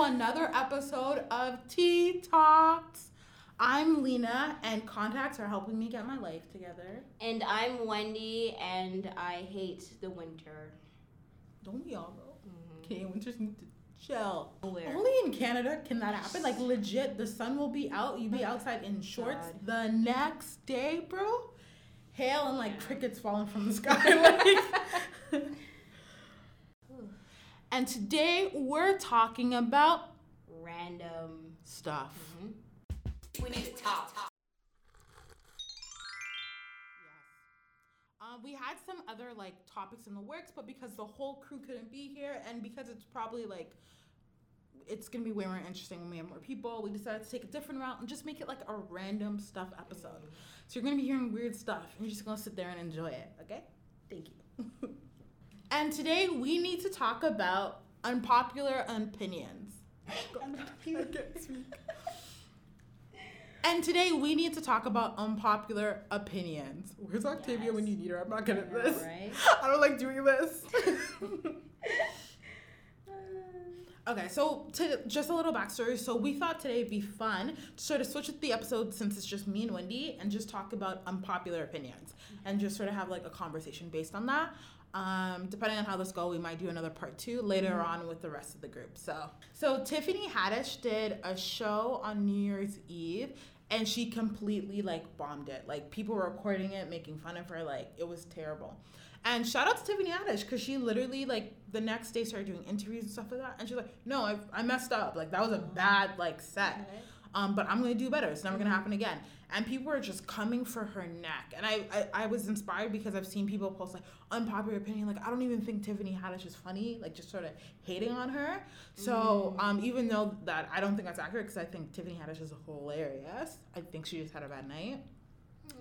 to another episode of Tea Talks. I'm Lina, and contacts are helping me get my life together. And I'm Wendy, and I hate the winter. Don't we all though? Mm-hmm. Canadian winters need to chill. Where? Only in Canada can that happen. Like legit, the sun will be out. You be oh outside in shorts God. the next day, bro. Hail and like crickets falling from the sky. like. And today we're talking about Random. stuff. We need to talk. Uh, we had some other like topics in the works, but because the whole crew couldn't be here, and because it's probably like it's gonna be way more interesting when we have more people, we decided to take a different route and just make it like a random stuff episode. So you're gonna be hearing weird stuff, and you're just gonna sit there and enjoy it. Okay? Thank you. and today we need to talk about unpopular opinions. And today we need to talk about unpopular opinions. Where's Octavia Yes. when you need her? I'm not good at I this. right? I don't like doing this. okay, so to just a little backstory. So we thought today would be fun to sort of switch up the episode since it's just me and Wendy and just talk about unpopular opinions and just sort of have like a conversation based on that. Um, depending on how this goes, we might do another part two later on with the rest of the group. So, so Tiffany Haddish did a show on New Year's Eve, and she completely like bombed it. Like people were recording it, making fun of her. Like it was terrible. And shout out to Tiffany Haddish because she literally like the next day started doing interviews and stuff like that, and she's like, "No, I, I messed up. Like that was a bad like set." Um, but I'm gonna do better. It's never gonna happen again. And people are just coming for her neck. And I, I, I was inspired because I've seen people post like unpopular opinion, like I don't even think Tiffany Haddish is funny, like just sort of hating on her. So um, even though that I don't think that's accurate because I think Tiffany Haddish is hilarious. I think she just had a bad night.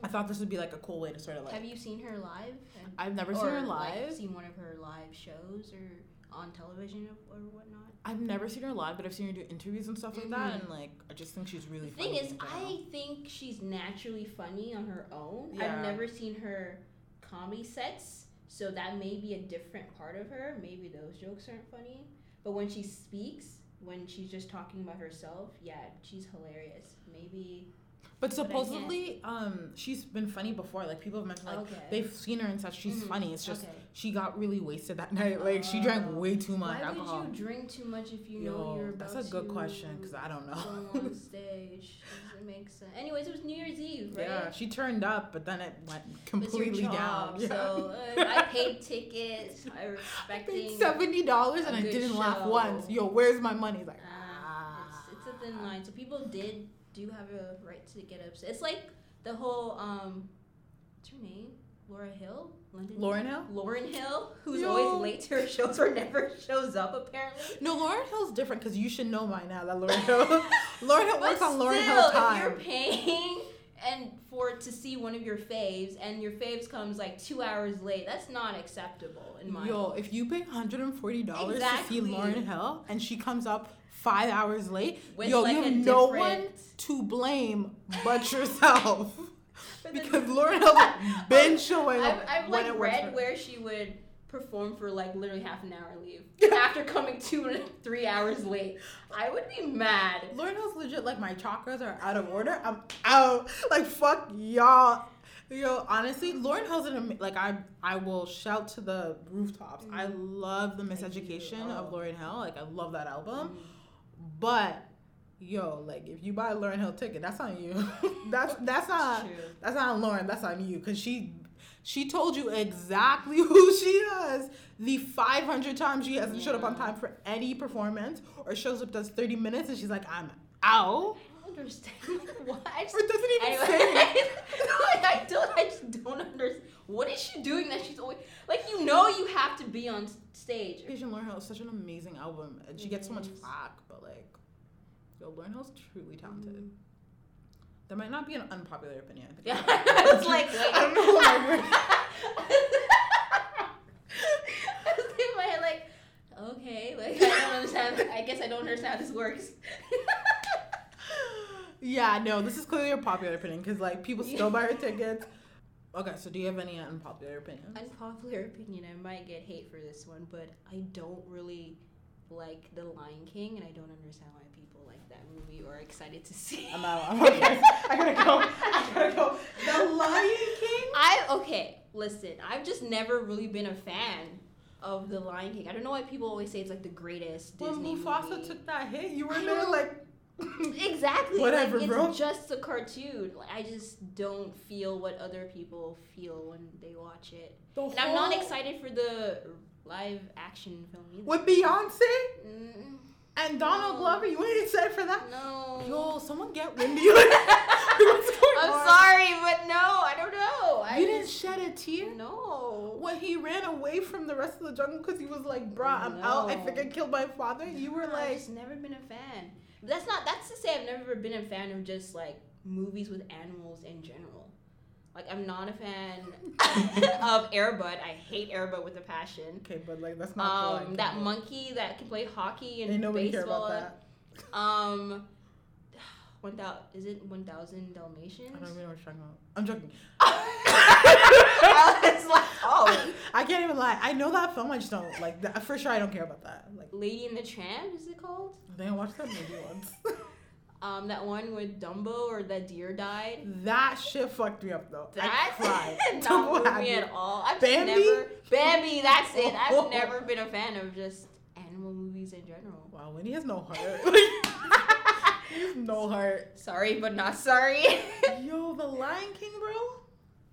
I thought this would be like a cool way to sort of like. Have you seen her live? I've never seen her like, live. seen one of her live shows or on television or, or whatnot? I've never seen her live, but I've seen her do interviews and stuff like that, Mhm. and like I just think she's really. The thing funny is. I think she's naturally funny on her own. Yeah. I've never seen her comedy sets, so that may be a different part of her. Maybe those jokes aren't funny. But when she speaks, when she's just talking about herself, yeah, she's hilarious. Maybe. But But supposedly, um, she's been funny before. Like people have mentioned, like Okay. they've seen her and such. She's Mhm. funny. It's just Okay. She got really wasted that night. Like she drank Oh. way too much Why alcohol. would you drink too much if you Yo, know you're about that's a good question because I don't go know. on stage? Does it make sense? Anyways, it was New Year's Eve, right? Yeah, she turned up, but then it went completely job, down. Yeah. So uh, I paid tickets. I paid seventy dollars and I didn't laugh once. Yo, where's my money? Like, Uh, ah. it's, it's a thin line. So people did do have a right to get upset. It's like the whole um, what's her name? Laura Hill, London. Lauryn Hill? Lauryn Hill, who's Yo. always late to her shows or never shows up apparently. No, Lauryn Hill's different because you should know by now that Lauryn Hill, Lauryn Hill works on Lauryn still, Hill if time. you're paying and for to see one of your faves and your faves comes like two hours late, that's not acceptable in my Yo, if you pay hundred and forty dollars to see Lauryn Hill and she comes up five hours late, With, yo, like, you have no one to blame but yourself. Because Lauryn Hill's been showing up I've, I've when like it read where she would perform for like literally half an hour leave after coming two and three hours late. I would be mad. Lauryn Hill's legit like my chakras are out of order. I'm out. Like fuck y'all. Yo, honestly, Lauryn Hill's an ama- like I I will shout to the rooftops. I mm. love the Miseducation of Oh. Lauryn Hill. Like I love that album. But yo, like if you buy a Lauryn Hill ticket, that's on you. that's that's not True. that's not on Lauryn. That's on you because she she told you exactly who she is. The 500 times she hasn't showed up on time for any performance or shows up does 30 minutes and she's like I'm out I don't understand. Why? I or doesn't even anyway, say. like, I don't. I just don't understand. What is she doing that she's always like? You know, you have to be on stage. Patient Lauryn Hill is such an amazing album and she gets so much flack, but like, yo, Lauryn Hill's truly talented. Mm. That might not be an unpopular opinion. I Yeah, I'm- was like, wait. I don't know. I was in my head like, okay, like I don't understand. I guess I don't understand how this works. Yeah, no, this is clearly a popular opinion because like people still buy her tickets. Okay, so do you have any unpopular opinions? Unpopular opinion. I might get hate for this one, but I don't really like The Lion King, and I don't understand why people like that movie or are excited to see. I'm out. I'm out. I gotta go. I gotta go. The Lion King. I okay. Listen, I've just never really been a fan of The Lion King. I don't know why people always say it's like the greatest When Disney Mufasa movie. took that hit, you were there like. Exactly. Whatever, like, bro. It's just a cartoon. Like, I just don't feel what other people feel when they watch it. The And I'm not excited for the live action film either. With Beyonce Mm, and Donald No. Glover, you ain't excited for that? no. Yo, someone get Wendy. What's going I'm on? sorry, but no, I don't know. I You didn't just- shed a tear No. when he ran away from the rest of the jungle because he was like, "Bruh, I'm out. I think I killed my father." You were I've like, just never been a fan. But that's not. That's to say, I've never been a fan of just like movies with animals in general. Like I'm not a fan of Airbud. I hate Airbud with a passion. "Okay, but like that's not Um, Lion that monkey that can play hockey and Ain't nobody care baseball. about that. Um, one thousand is it one thousand Dalmatians? I don't even know what you're talking about. I'm joking. I was like, oh, I can't even lie. I know that film. I just don't like that. For sure, I don't care about that. Like, Lady and the Tramp is it called? I think I watched that movie once. Um, that one with Dumbo or that deer died. that shit fucked me up though. I That's cried. not Dumbo me. at all. I've Bambi? Never, Bambi, that's it. I've never been a fan of just animal movies in general. Wow, Winnie has no heart. he has no heart. Sorry, but not sorry. Yo, the Lion King, bro.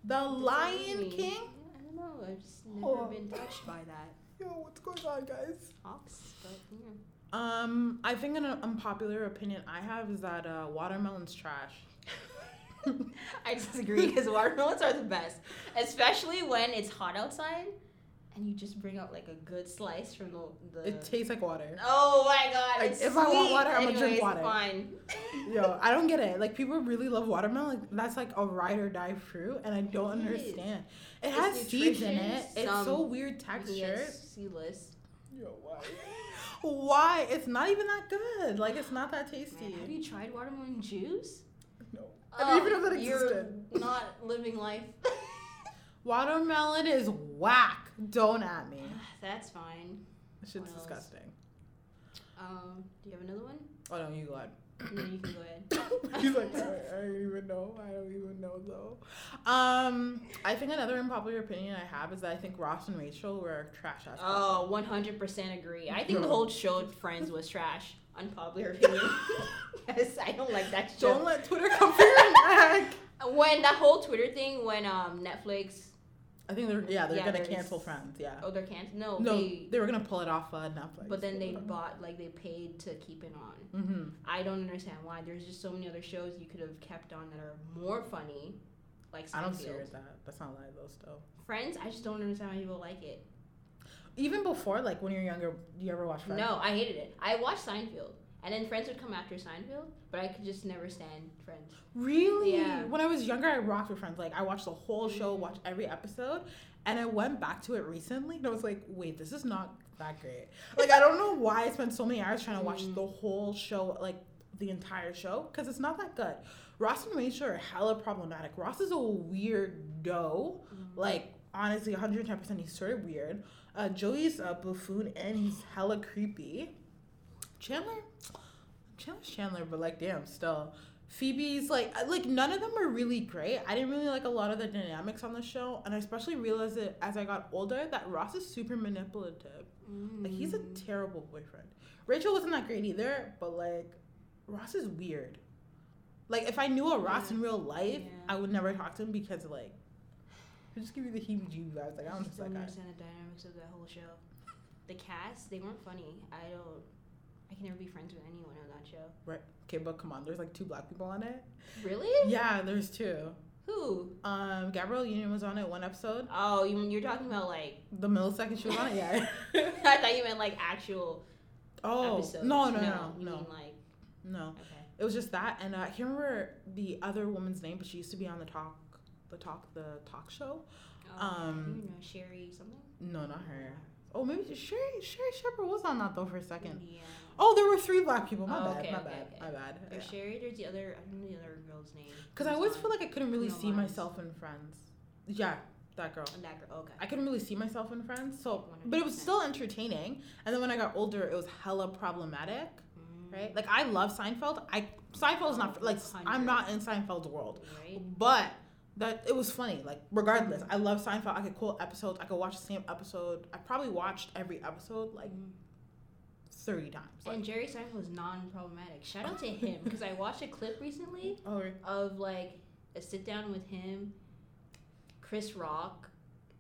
The Lion King. I don't know. I've just never Oh. been touched by that. Yo, what's going on, guys? Ox, but yeah. Um, I think an unpopular opinion I have is that uh, watermelon's trash. I disagree because watermelons are the best, especially when it's hot outside, and you just bring out like a good slice from the. the It tastes like water. oh my god! Like, It's if I want water, I'ma drink water. Fine. Yo, I don't get it. Like people really love watermelon. Like that's like a ride or die fruit, and I don't It is. understand. It has seeds in it. It's so weird texture. Yes, seedless. Yo, why? Why? It's not even that good. Like it's not that tasty. Man, have you tried watermelon juice? no. I didn't even know that you're not living life. Watermelon is whack. Don't at me. That's fine. This shit's disgusting. Um, do you have another one? Oh no, you go ahead. No, you can go ahead. He's like, I, I don't even know. I don't even know though. Um, I think another unpopular opinion I have is that I think Ross and Rachel were trash ass. Oh, 100% agree. I think the whole show Friends was trash. Unpopular opinion. yes, I don't like that show. Don't let Twitter come for your neck. when that whole Twitter thing, when um Netflix, I think they're yeah they're Yeah, gonna cancel Friends. Yeah. oh they're canceled. No, no, they. they, were gonna pull it off uh, Netflix. But then they bought like they paid to keep it on. Mm-hmm. I don't understand why. There's just so many other shows you could have kept on that are more funny, like I don't see that. That's not though. Still. Friends, I just don't understand why people like it. Even before, like when you're younger, do you ever watch Friends? No, I hated it. I watched Seinfeld, and then Friends would come after Seinfeld, but I could just never stand Friends. Really? Yeah. When I was younger, I rocked with Friends. Like I watched the whole show, Mhm. watched every episode, and I went back to it recently, and I was like, wait, this is not that great. Like I don't know why I spent so many hours trying to watch Mm. the whole show, like the entire show, because it's not that good. Ross and Rachel are hella problematic. Ross is a weirdo. Like honestly, 110%. He's sort of weird. Uh, Joey's a buffoon and he's hella creepy. Chandler, Chandler's Chandler, but like damn, still. Phoebe's like like none of them are really great. I didn't really like a lot of the dynamics on the show, and I especially realized it as I got older that Ross is super manipulative. Like he's a Mm. terrible boyfriend. Rachel wasn't that great either, but like Ross is weird. Like if I knew a Ross Yeah. in real life, Yeah. I would never talk to him because like he just give you the heebie-jeebies vibes. Like I I don't just trust don't that guy. understand the dynamics of that whole show. The cast, they weren't funny. I don't. I can never be friends with anyone on that show. Right. Okay, but come on, there's like two black people on it. Really? Yeah, there's two. Who? Um, Gabrielle Union was on it one episode. Oh, you, you're talking about like. The millisecond she was on it, yeah. I thought you meant like actual oh episodes. no no no you no mean like no. okay. It was just that, and uh, I can't remember the other woman's name, but she used to be on the talk, the talk, the talk show. Oh, Um, you know Sherri something. No, not her. Oh, maybe Sherri Sherri Shepherd was on that though for a second. Yeah. Oh, there were three black people. My oh, bad. Okay, my okay, bad. Okay. My bad. There's yeah. Sherri. There's the other. I don't know the other girl's name. Because I always feel like I couldn't really see lines. myself in Friends. Yeah, that girl. And that girl. Okay. I couldn't really see myself in Friends. So, 100%. but it was still entertaining. And then when I got older, it was hella problematic. Mm. Right. Like I love Seinfeld. I Seinfeld is not oh, like 100. I'm not in Seinfeld's world. Right. But that it was funny. Like regardless, mm. I love Seinfeld. I could quote episodes. I could watch the same episode. I probably watched every episode like mm. 30 times. Like, and Jerry Seinfeld is non problematic. Shout out to him because I watched a clip recently oh, of like a sit down with him, Chris Rock,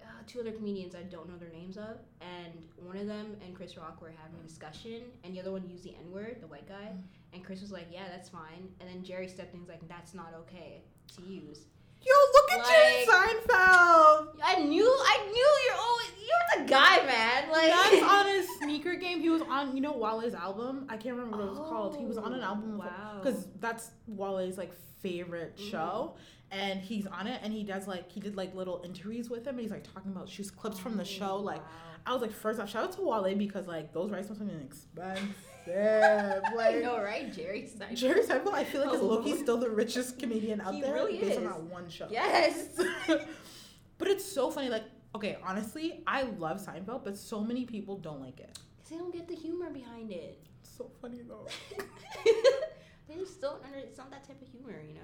uh, two other comedians I don't know their names of, and one of them and Chris Rock were having a discussion, and the other one used the N word, the white guy, mm. and Chris was like, "Yeah, that's fine," and then Jerry stepped in, and was like, "That's not okay to use." Yo, look at Jerry Seinfeld. I knew, I knew you're always you're the guy, man. Like That's on his sneaker game. He was on, you know, Wale's album. I can't remember what it was called. He was on an Oh, album wow. because that's Wale's like favorite Mhm. show, and he's on it. And he does like he did like little interviews with him, and he's like talking about shoes clips from the show. Oh, Like. I was like, first off, shout out to Wale because like those rights must have been expensive. I like know, right? Jerry Seinfeld. Jerry Seinfeld, I feel like is Oh. Loki still the richest comedian out He there really based on that one show. Yes. but it's so funny. Like, okay, honestly, I love Seinfeld, but so many people don't like it. Because they don't get the humor behind it. It's so funny though. they just don't under. It's not that type of humor, you know.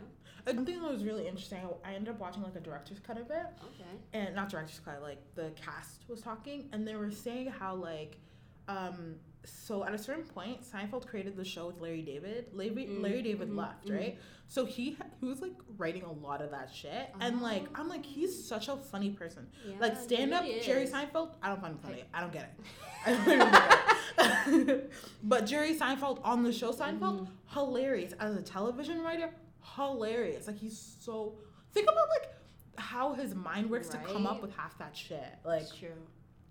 Something that was really interesting. I ended up watching like a director's cut of it, Okay. and not director's cut, like the cast was talking, and they were saying how like, um, so at a certain point, Seinfeld created the show with Larry David. Larry, Mm, Larry David mhm, left, mhm. right? So he he was like writing a lot of that shit, and like I'm like he's such a funny person. Yeah, like stand up really Jerry. Seinfeld, I don't find him funny. I don't get it. I don't get it. but Jerry Seinfeld on the show Seinfeld, Mhm. hilarious as a television writer. Hilarious. Like he's so. Think about like how his mind works to come up with half that shit. Like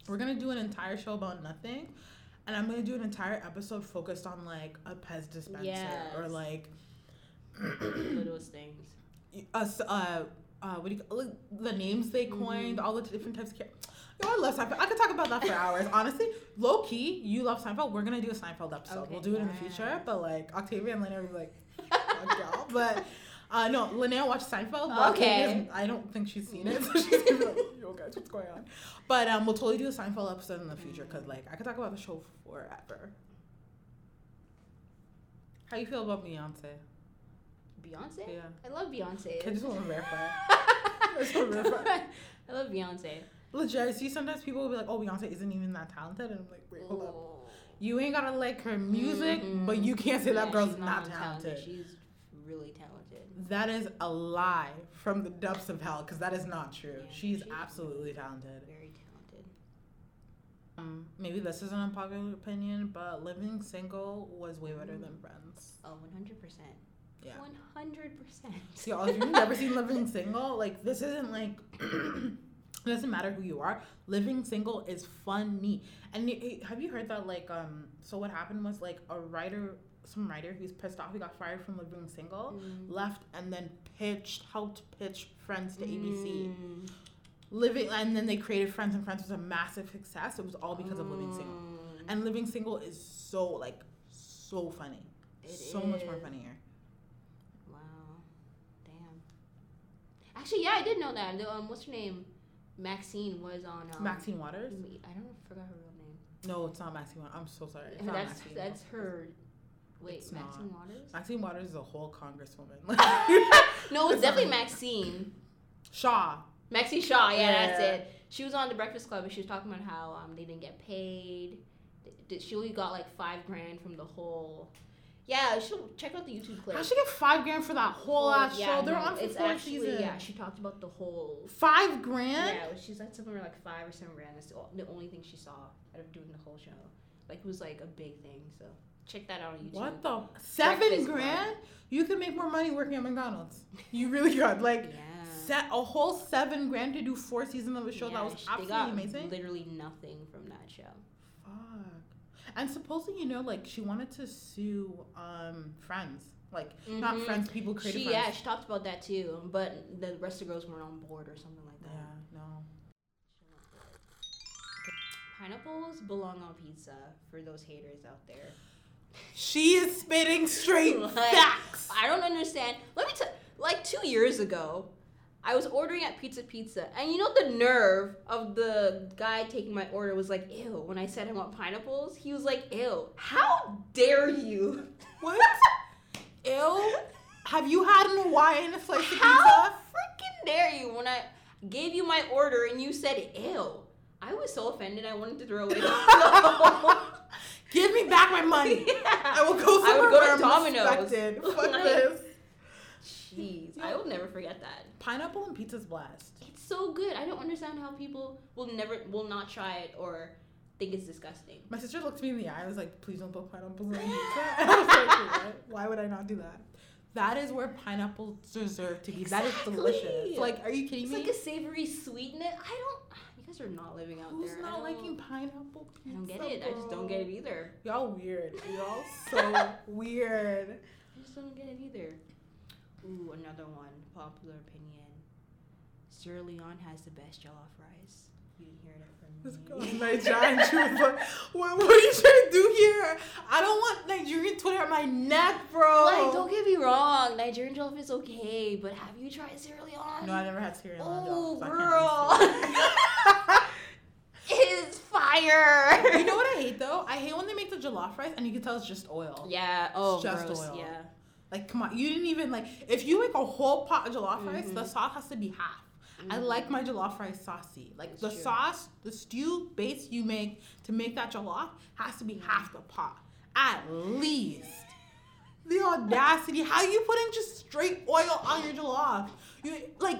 we're gonna do an entire show about nothing, and I'm gonna do an entire episode focused on like a Pez dispenser or like Littlest things. us uh uh what do you like, the names they coined Mhm. all the different types of char- Yo, I love Seinfeld. I could talk about that for hours. Honestly, low key, you love Seinfeld. We're gonna do a Seinfeld episode. Okay, we'll do it in the future. yes. But like Octavia and Lina be like, y'all. But uh, no, Linnea watched Seinfeld. Okay. I don't think she's seen it, so she's gonna be like, yo guys, what's going on? But um, we'll totally do a Seinfeld episode in the future because like I could talk about the show forever. How you feel about Beyonce? Beyonce. Yeah. I love Beyonce. I just want to verify. I just want to verify. I love Beyonce. Legit, I see sometimes people will be like, "Oh, Beyonce isn't even that talented," and I'm like, "Wait, hold up. You ain't gotta like her music, Mhm. but you can't say that girl's she's not untalented. talented." She's really talented. That is a lie from the depths of hell, because that is not true. Yeah, She's she- absolutely talented. Very talented. Um, maybe this is an unpopular opinion, but living single was way better than Friends. Oh, 100%. Yeah. 100%. Y'all, if you've never seen Living Single, like this isn't like it doesn't matter who you are. Living Single is funny. And y- have you heard that like um so what happened was like a writer some writer who's pissed off he got fired from Living Single Mm. left and then pitched helped pitch Friends to ABC. Mm. Living and then they created Friends and Friends was a massive success. It was all because of Living Single. Mm. And Living Single is so like so funny. It so much more is. funnier. Wow. Damn. Actually, yeah, I did know that. The, um, what's her name? Maxine was on. Um, Maxine Waters? I don't forgot her real name. No, it's not Maxine Waters. I'm so sorry. It's that's Maxine that's her. Wait, It's Maxine not. Waters? Maxine Waters is a whole congresswoman. No, it's It's definitely. Maxine. Shaw. Maxine Shaw. Yeah, that's it. She was on the Breakfast Club and she was talking about how um they didn't get paid. Th- th- She only got like five grand from the whole. Yeah, she'll check out the YouTube clip. How'd she get five grand for that whole ass yeah, show? They're no, on for it's four actually, seasons. Yeah, she talked about the whole. Five grand? Yeah, she's like somewhere like five or seven grand. That's the the only thing she saw out of doing the whole show. Like it was like a big thing. So check that out on YouTube. What the seven Breakfast grand? You could make more money working at McDonald's. You really could. Like Yeah. set a whole seven grand to do four seasons of a show that was absolutely amazing. Literally nothing from that show. Fuck. And supposedly, you know, like she wanted to sue um Friends. Like not Mhm. Friends, people created She Friends. yeah, she talked about that too, but the rest of the girls weren't on board or something like that. yeah, no. Pineapples belong on pizza for those haters out there. She is spitting straight Like, facts. I don't understand. Let me tell. Like two years ago, I was ordering at Pizza Pizza, and you know the nerve of the guy taking my order was like, "Ew." When I said I want pineapples, he was like, "Ew." How dare you? What? Ew. Have you had an Hawaiian slice of How pizza? freaking dare you? When I gave you my order and you said, "Ew," I was so offended. I wanted to throw away. Give me back my money. Yeah. I will go I somewhere would go to Domino's. Fuck Like- this. Jeez, I will never forget that. Pineapple and pizza's blast. It's so good. I don't understand how people will never will not try it or think it's disgusting. My sister looked me in the eye and was like, please don't put pineapples on pizza. I was like. Why would I not do that? That is where pineapples deserve to be. That is delicious. Like, are you kidding It's me? It's like a savory sweetness. I don't. Guys are not living out Who's there. I not liking pineapple I pizza? don't get it. I just don't get it either. Y'all weird. Y'all so weird. I just don't get it either. Ooh, another one. Popular opinion. Sierra Leone has the best jollof rice. You didn't hear that from This me. girl is Nigerian. Was what, what are you trying to do here? I don't want Nigerian Twitter at my neck, bro. Like, don't get me wrong, Nigerian jollof is okay, but have you tried Sierra Leone? No, I never had Sierra Leone. Oh, so I can't girl. it's fire. you know what I hate though? I hate when they make the jollof rice and you can tell it's just oil. Yeah. Oh, just gross. oil. Yeah. Like, come on, you didn't even like. If you make a whole pot of jollof rice, Mhm. the sauce has to be half. I Mhm. like my jollof rice saucy. Like That's the true. sauce, the stew base you make to make that jollof has to be half the pot, at least. The audacity! How you putting just straight oil on your jollof? You like,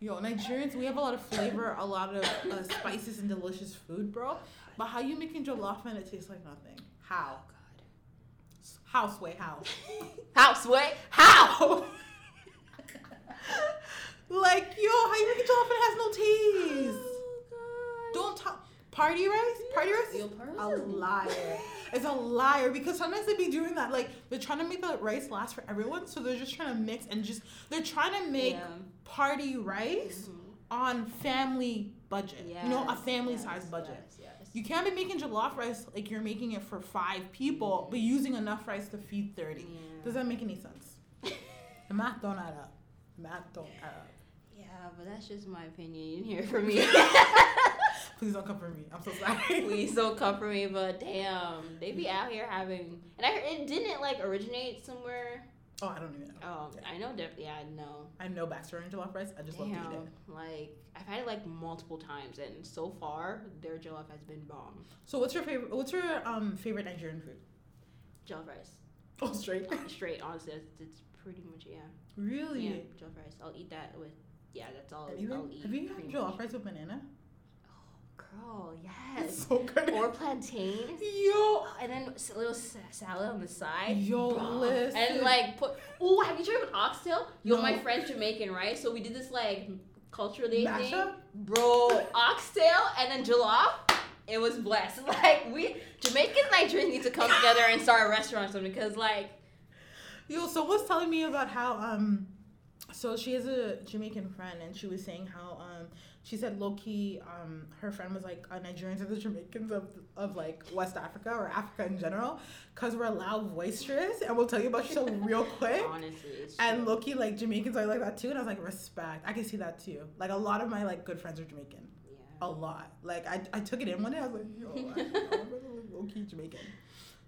yo, Nigerians, we have a lot of flavor, a lot of uh, spices and delicious food, bro. But how you making jollof and it tastes like nothing? How? How sway? How? House way. How? like, yo, how you making jollof and it has no taste? Don't talk. Party rice? Rice? Yo, a liar. It's a liar because sometimes they be doing that. Like they're trying to make the rice last for everyone, so they're just trying to mix and just they're trying to make Yeah. party rice Mhm. on family budget. you know, a family yes, size budget. Yes, yes. You can't be making jollof rice like you're making it for five people, but using enough rice to feed thirty. Yeah. Does that make any sense? The math don't add up. Math don't add up. Yeah, but that's just my opinion. You hear from me. Please don't come for me. I'm so sorry. Please don't come for me, but damn, they be out here having. And I it didn't like originate somewhere. Oh, I don't even know. Oh, I know. Def- yeah, know. I know backstory on jollof rice. I just love to eat Damn, it. like I've had it like multiple times, and so far their jollof has been bomb. So what's your favorite? What's your um favorite Nigerian food? Jollof rice, Oh, straight. straight. Honestly, it's, it's pretty much yeah. really? Yeah, jollof rice. I'll eat that with. Yeah, that's all. I'll eat. Have you had jollof rice with banana? Girl, It's yes. so good. Or plantain. Yo. And then a little sa- salad on the side. Yo, Bruh. listen. And like put. Oh, have you tried with oxtail? Yo, No. my friend's Jamaican, right? So we did this like cultural day thing. Bro, oxtail and then jollof. It was blessed. Like we Jamaicans, Nigerians need to come together and start a restaurant or something because like Yo, someone's telling me about how um, so she has a Jamaican friend, and she was saying how um, she said low key um, her friend was like Nigerians are the Jamaicans of of like West Africa or Africa in general, cause we're loud, boisterous, and we'll tell you about yourself real quick. honestly, And low key, like Jamaicans are like that too, and I was like, respect. I can see that too. Like a lot of my like good friends are Jamaican. yeah. A lot. Like I, I took it in one day. I was like, yo, I'm low key Jamaican.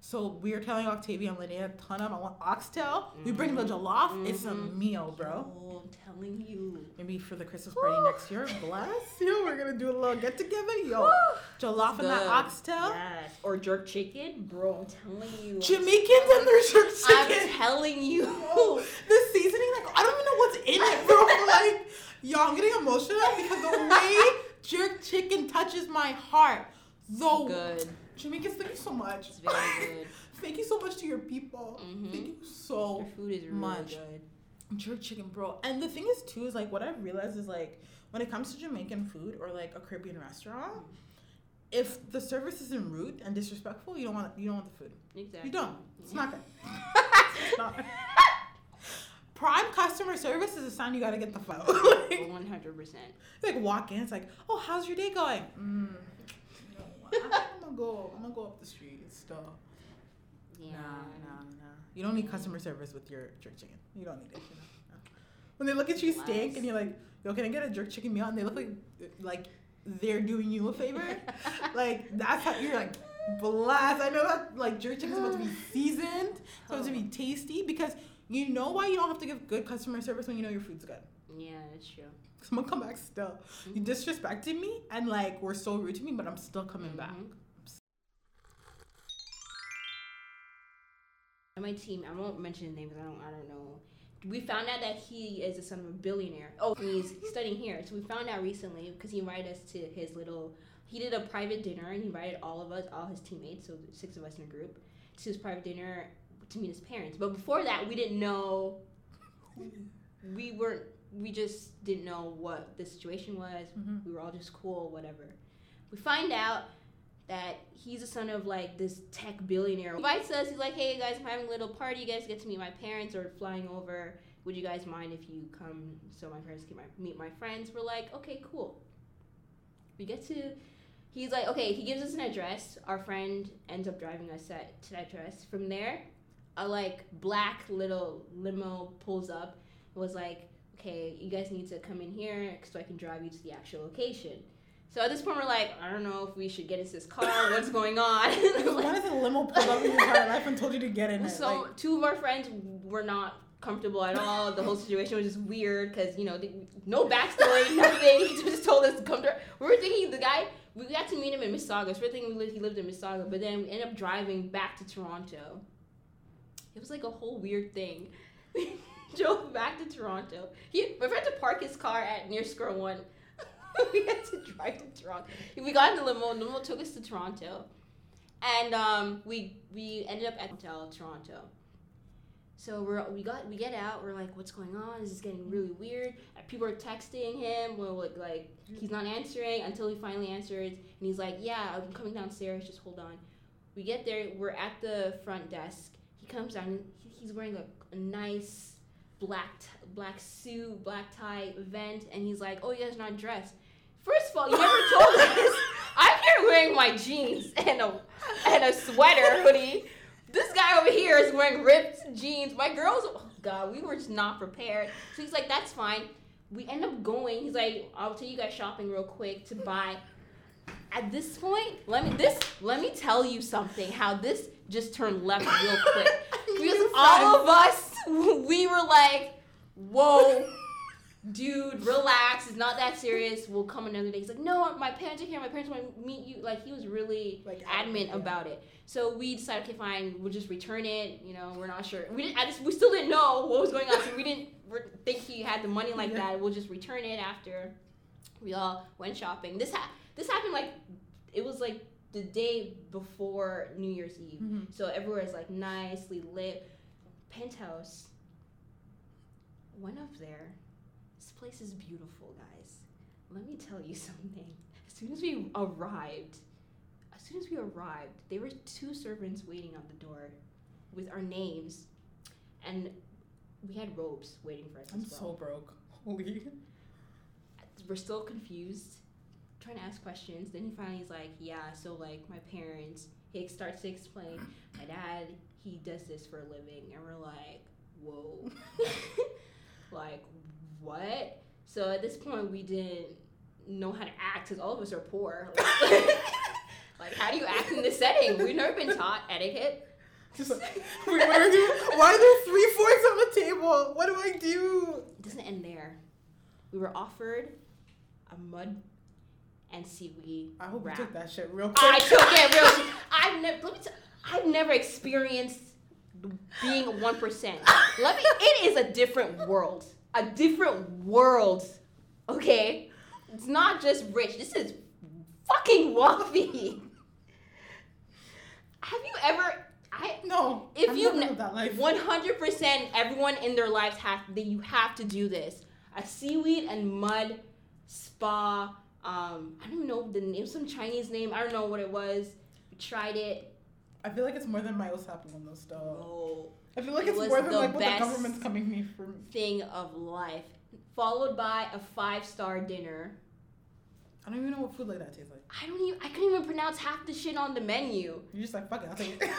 So we're telling Octavia and Linnea a ton of I want oxtail. We bring the jollof. It's a Mhm. meal, bro. Oh, I'm telling you. Maybe for the Christmas party Woo. next year. Bless you. We're gonna do a little get together. Yo, Woo. jollof and that oxtail. Yes. Or jerk chicken, bro. I'm telling you. Jamaicans and their jerk chicken. I'm telling you. The seasoning, like I don't even know what's in it, bro. like, yo, I'm getting emotional because the way jerk chicken touches my heart. So Good. Jamaicans, thank you so much. It's very good. thank you so much to your people. Mhm. Thank you so much. Your food is really much. good. jerk chicken, bro. And the thing is too is like what I've realized is like when it comes to Jamaican food or like a Caribbean restaurant, if the service isn't rude and disrespectful, you don't want you don't want the food. Exactly. You don't. It's not good. It's not. Prime customer service is a sign you gotta get the phone. One hundred percent. like walk in, it's like, oh, how's your day going? Mm, I I'm gonna go. I'm gonna go up the street and stuff. Yeah. Nah, nah, nah. You don't need customer service with your jerk chicken. You don't need it. You know? When they look at you stink and you're like, yo, can I get a jerk chicken meal? And they look like like they're doing you a favor. like that's how you're like blast. I know that like jerk chicken's supposed to be seasoned, supposed to be tasty because you know why you don't have to give good customer service when you know your food's good. Yeah, that's true. I'm gonna come back still. You Mhm. disrespected me and like were so rude to me, but I'm still coming back. Mhm. On my team, I won't mention his name because I don't, I don't know. We found out that he is the son of a billionaire. Oh, he's studying here. So we found out recently because he invited us to his little. He did a private dinner and he invited all of us, all his teammates, so six of us in a group, to his private dinner to meet his parents. But before that, we didn't know. We weren't. We just didn't know what the situation was. Mhm. We were all just cool, whatever. We find out that he's the son of like this tech billionaire. He invites us. He's like, "Hey guys, I'm having a little party. You guys get to meet my parents or flying over. Would you guys mind if you come so my parents can my- meet my friends?" We're like, "Okay, cool." We get to. He's like, okay. He gives us an address. Our friend ends up driving us at, to that address. From there, a like black little limo pulls up. It was like, okay, you guys need to come in here so I can drive you to the actual location. So at this point, we're like, I don't know if we should get into this car. What's going on? Why does the limo pull up in your entire life and told you to get in it? so Like, two of our friends were not comfortable at all. The whole situation was just weird because you know they, no backstory, nothing. He just told us to come to. We were thinking the guy. We got to meet him in Mississauga. So we we're thinking we lived, he lived in Mississauga, but then we ended up driving back to Toronto. It was like a whole weird thing. We drove back to Toronto. He, friend, had to park his car at near Square One. we had to drive to Toronto. We got in the limo. The limo took us to Toronto, and um, we we ended up at hotel Toronto. So we're we got we get out. We're like, what's going on? This is getting really weird. People are texting him. We're like, like he's not answering until he finally answers, and he's like, yeah, I'm coming downstairs. Just hold on. We get there. We're at the front desk. He comes down. He, he's wearing a, a nice black t- black suit, black tie, vent, and he's like, oh, you guys are not dressed. First of all, you never told us. I'm here wearing my jeans and a and a sweater hoodie. This guy over here is wearing ripped jeans. My girls, oh God, we were just not prepared. So he's like, that's fine. We end up going. He's like, I'll take you guys shopping real quick to buy. At this point, let me this let me tell you something. How this just turned left real quick because all of us we were like, whoa. Dude, relax. It's not that serious. We'll come another day. He's like, no, my parents are here. My parents want to meet you. Like, he was really Like, adamant yeah. about it. So we decided, okay, fine, we'll just return it. You know, we're not sure. We didn't. I just we still didn't know what was going on, so we didn't think he had the money like Yeah. that. We'll just return it after we all went shopping. This ha- this happened like it was like the day before New Year's Eve. Mhm. So everywhere is like nicely lit. Penthouse. Went up there. This place is beautiful, guys. Let me tell you something. As soon as we arrived, as soon as we arrived, there were two servants waiting on the door with our names, and we had robes waiting for us I'm as well. so broke. Holy. we're still confused, trying to ask questions. Then he finally is like, "Yeah, so like my parents." He starts to explain, "My dad, he does this for a living," and we're like, "Whoa, like what?" So at this point, we didn't know how to act because all of us are poor. like, how do you act in this setting? We've never been taught etiquette. Just like, wait, what do Why are there three forks on the table? What do I do? It doesn't end there. We were offered a mud and seaweed I hope wrap. you took that shit real quick. I took it real. I've never. Let me. T- I've never experienced being one percent. Let me. It is a different world. A different world. Okay. It's not just rich. This is fucking wealthy. Have you ever? I No. If I'm you not ne- living that life. one hundred percent everyone in their lives have that you have to do this. A seaweed and mud spa. Um, I don't know the name. Some Chinese name. I don't know what it was. We tried it. I feel like it's more than my Osapu though. Still, Oh, I feel like It it's more than like what the government's coming me from. thing of life. Followed by a five star dinner. I don't even know what food like that tastes like. I don't even. I couldn't even pronounce half the shit on the menu. You're just like fuck it, I'll take it.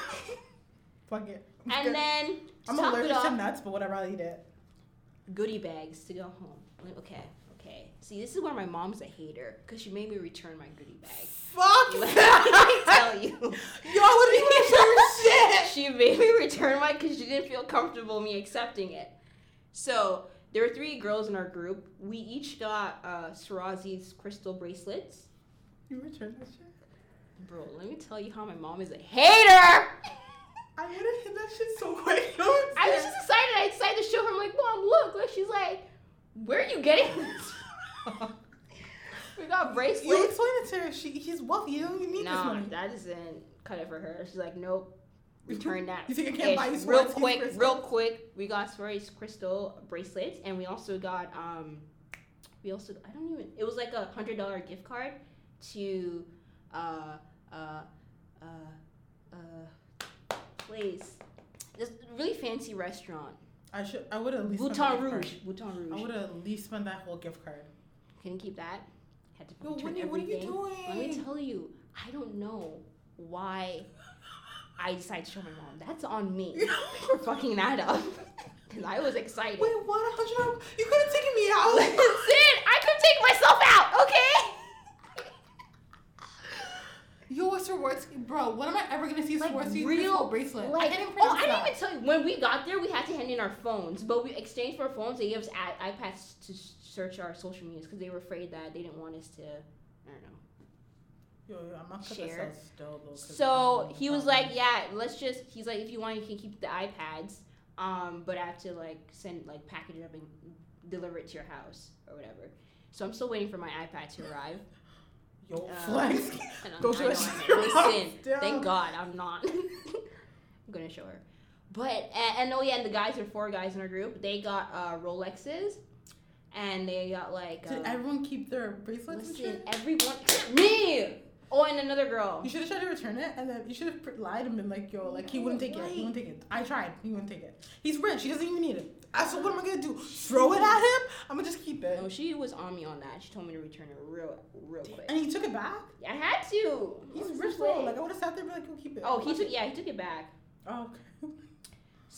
fuck it. And then to I'm allergic to nuts, but whatever, I'll eat it. goodie bags to go home. Okay. See, this is where my mom's a hater because she made me return my goodie bag. Fuck Let me tell you. Yo, I wouldn't even shit. she made me return mine because she didn't feel comfortable me accepting it. So there were three girls in our group. We each got uh, Swarovski's crystal bracelets. You returned that shit? Bro, let me tell you how my mom is a hater. I would have hit that shit so quick. You know what I was just excited. I decided to show her. I'm like, Mom, look. Like she's like, Where are you getting this? We got bracelets. You bracelets. explain it to her. She, he's wealthy. You don't even need this No, money. that doesn't cut it for her. She's like, Nope. Return that. You think I can't buy you Ish. real quick, bracelets? real quick. We got Swarovski's crystal bracelets, and we also got um, we also I don't even. It was like a hundred dollar gift card to uh uh uh uh place this really fancy restaurant. I should. I would at least. spent Baton that gift Rouge. I would at least spend that whole gift card. You keep that? Had to Yo, return Winnie, what are you doing? Let me tell you, I don't know why I decided to show my mom. That's on me for fucking that up. Because I was excited. Wait, what? Hundred dollars? You could have taken me out. Listen, I could take myself out, okay? Yo, what's Swarovski, bro? When am I ever gonna see Like Swarovski real- bracelet? Like, I even oh, I didn't even tell you. When we got there, we had to hand in our phones, but we exchanged for our phones. They gave us iPads to search our social medias because they were afraid that they didn't want us to. I don't know. Yo, yo, I'm not cut Share. this out still though. 'cause So he was like, "Yeah, let's just." He's like, "If you want, you can keep the iPads, um, but I have to like send like package it up and deliver it to your house or whatever." So I'm still waiting for my iPad to arrive. Yo, uh, flex. And I'm, Go I show us your know. Listen, thank God I'm not. I'm gonna show her. But and, and oh yeah, and the guys are four guys in our group. They got uh, Rolexes, and they got like. Did uh, everyone keep their bracelets and listen, everyone me. Oh, and another girl. You should have tried to return it, and then you should have lied and been like, "Yo, like he wouldn't take it. He wouldn't take it. I tried. He wouldn't take it. He's rich. He doesn't even need it. I so what am I gonna do? Throw it at him? I'm gonna just keep it." No, she was on me on that. She told me to return it real, real quick. And he took it back. Yeah, I had to. He's rich though. Like I would have sat there and be like, "Yo, keep it." Oh, he took. it. Yeah, he took it back. Oh, okay.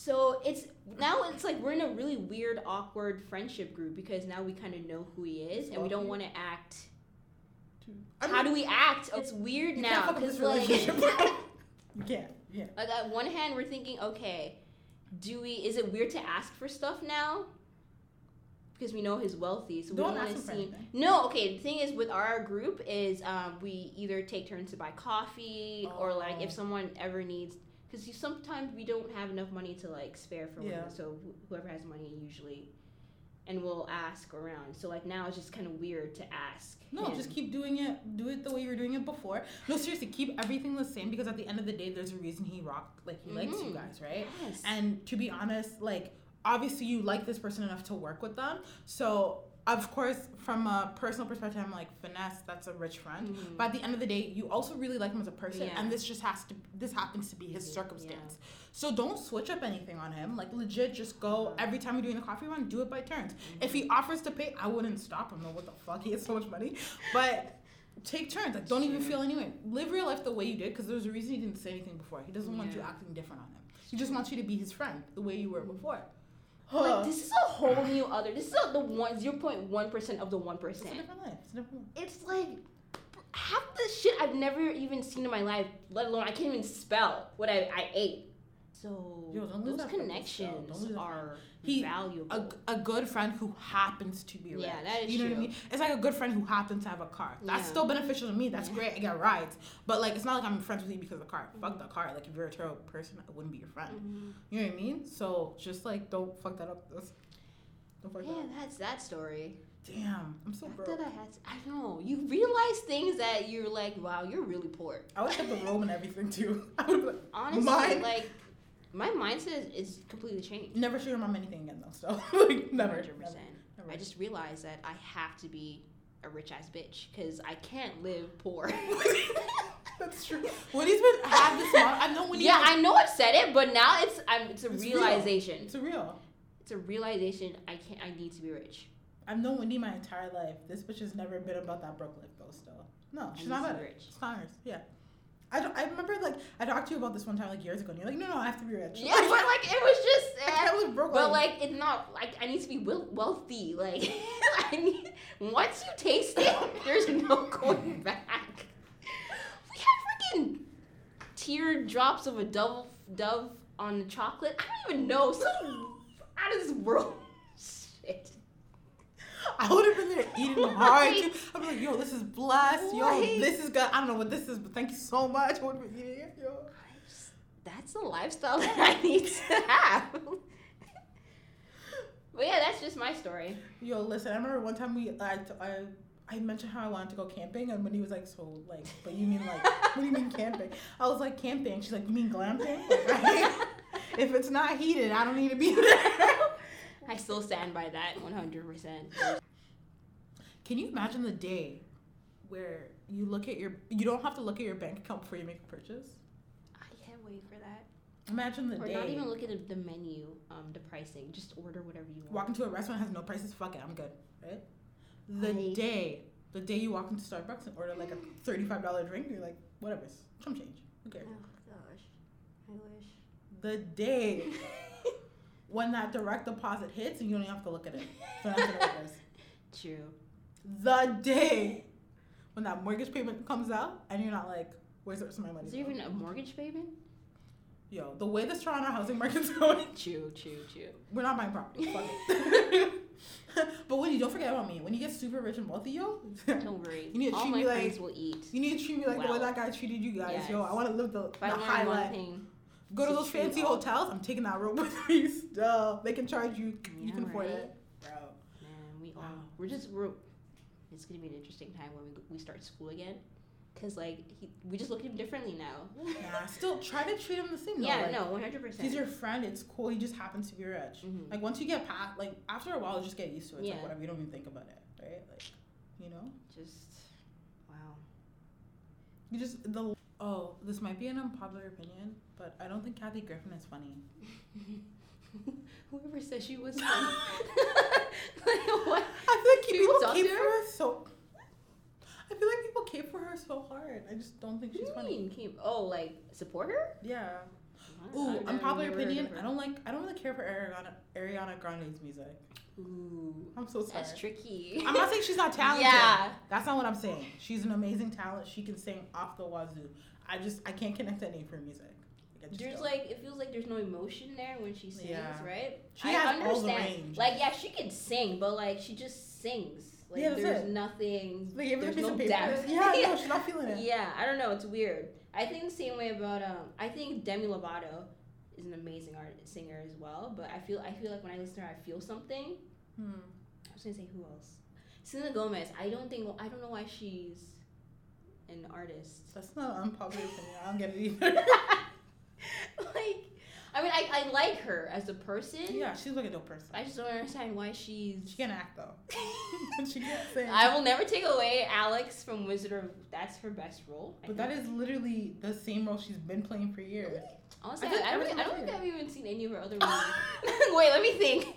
So it's now it's like we're in a really weird, awkward friendship group because now we kind of know who he is, and we don't want to act. I How do we act? It's weird you now can't fuck with because like, relationship. Yeah. like at one hand we're thinking, okay, do we? Is it weird to ask for stuff now? Because we know he's wealthy, so we Don't don't want to him for seem. No, okay. The thing is, with our group, is um, we either take turns to buy coffee, or like if Oh. someone ever needs, because sometimes we don't have enough money to like spare for Yeah. one. So wh- whoever has money usually, and we'll ask around. So like now it's just kind of weird to ask. No, him. just keep doing it. Do it the way you were doing it before. No, seriously, keep everything the same because at the end of the day, there's a reason he rocked. Like he likes you Mhm. guys, right? Yes. And to be honest, like obviously you like this person enough to work with them. So of course, from a personal perspective, I'm like finesse. That's a rich friend. Mhm. But at the end of the day, you also really like him as a person, Yeah. and this just has to. This happens to be his Yeah. circumstance. So don't switch up anything on him. Like legit, just go every time you're doing a coffee run, do it by turns. If he offers to pay, I wouldn't stop him. No, what the fuck? He has so much money, but. Take turns. Like, don't even Sure. feel anyway. Live your life the way you did, because there's a reason he didn't say anything before. He doesn't want you acting different on him. He just wants you to be his friend, the way you were before. Like this is a whole new other. This is the one zero point one percent of the one It's a different life. It's a different life. It's like half the shit I've never even seen in my life. Let alone I can't even spell what I, I ate. So Yo, those that connections are He- valuable. A, a good friend who happens to be rich. Yeah, that is You know what I mean? It's like a good friend who happens to have a car. That's Yeah. still beneficial to me. That's Yeah. great. I get rides. But like, it's not like I'm friends with you because of the car. Fuck Mhm. the car. Like, if you're a terrible person, I wouldn't be your friend. Mhm. You know what I mean? So just like, don't fuck that up. That's, don't fuck that Yeah, up. that's that story. Damn, I'm so I broke. thought I had. I know. You realize things that you're like, wow, you're really poor. I would have the robe and everything too. I would like, Honestly, Mine- like my mindset is completely changed. never show your mom anything again though. So like, never. Hundred percent. I just realized that I have to be a rich ass bitch because I can't live poor. That's true. Woody's been had this. Mom, I know Woody. yeah, had- I know I've said it, but now it's I'm, it's a It's real. realization. It's a real. It's a realization. I can't. I need to be rich. I've known Wendy my entire life. This bitch has never been about that broke life though. Still, no, she's not about be it. rich. It's not hers. Yeah, I, I remember like I talked to you about this one time like years ago, and you're like, no, no, I have to be rich. Yeah, but like it was just. I eh, was broke. But like it's not like I need to be wealthy. Like I need once you taste it, there's no going back. We had freaking teardrops of a dove dove on the chocolate. I don't even know some out of this world. I would have been there eating hard. too. I'd be like, yo, this is blessed. Yo, Right. this is good. I don't know what this is, but thank you so much. I would have been eating it. Yo. Just- That's the lifestyle that I need to have. but yeah, that's just my story. Yo, listen, I remember one time we, I, I, I mentioned how I wanted to go camping, and when he was like, so, like, but you mean, like, what do you mean camping? I was like, camping. She's like, you mean glamping? Like, right? if it's not heated, I don't need to be there. I still stand by that 100%. Can you imagine the day where you look at your, you don't have to look at your bank account before you make a purchase? I can't wait for that. Imagine the Or day. Or not even look at the menu, um, the pricing. Just order whatever you want. walk into a restaurant has no prices. Fuck it, I'm good. Right? The Right. day, the day you walk into Starbucks and order like a thirty-five dollar drink, you're like, whatever, some change. Who cares? Oh gosh, I wish. The day when that direct deposit hits you don't even have to look at it. So that's what it is. True. The day when that mortgage payment comes out and you're not like, where's the rest of my money? Is there even a mortgage payment? Yo, the way this Toronto housing market's going, Chew, chew, chew. we're not buying property. Fuck it. but when you don't forget about me, when you get super rich and wealthy, yo, Don't worry. You need to All treat my me like- will eat. You need to treat me like the way that guy treated you guys, yo. I want to live the, the high life. thing, Go to to those fancy all- hotels. I'm taking that room with me still. They can charge you. you Yeah, can afford right? it, bro. man, we all Wow. we're just we're. It's gonna be an interesting time when we we start school again, cause like he, we just look at him differently now. Nah, still try to treat him the same. though. yeah, like, no, one hundred percent. He's your friend. It's cool. He just happens to be rich. Mhm. Like once you get past, like after a while, you just get used to it. It's Yeah. like whatever. You don't even think about it, right? Like, you know, Just wow. you just the. Oh, this might be an unpopular opinion, but I don't think Kathy Griffin is funny. Whoever said she was funny. like what? I feel like People cape for her? so. I feel like people cape for her so hard. I just don't think she's you funny. mean? Came, oh, like support her? Yeah. Ooh, unpopular opinion. I don't like. I don't really care for Ariana Ariana Grande's music. Ooh, I'm so sorry. that's tricky. I'm not saying she's not talented. Yeah. That's not what I'm saying. She's an amazing talent. She can sing off the wazoo. I just I can't connect to any of her music. Like, There's don't. like it feels like there's no emotion there when she sings, Yeah. right? She I has all the understand. range. Like yeah, she can sing, but like she just sings. Like Yeah, there's it. nothing. Like, give her a there's no depth. Yeah, no, she's not feeling it. Yeah, I don't know. It's weird. I think the same way about um. I think Demi Lovato is an amazing art singer as well. But I feel I feel like when I listen to her, I feel something. Hmm. I was gonna say who else? Selena Gomez. I don't think I don't know why she's an artist. That's not unpopular opinion. I don't get it either. like, I mean, I, I like her as a person. yeah, she's like a dope person. I just don't understand why she's. She can act though. she can't sing. I will never take away Alex from Wizard of. That's her best role. I But that is literally the same role she's been playing for years. Honestly, I I, I, don't, think- I don't think I've even seen any of her other movies. Wait, let me think.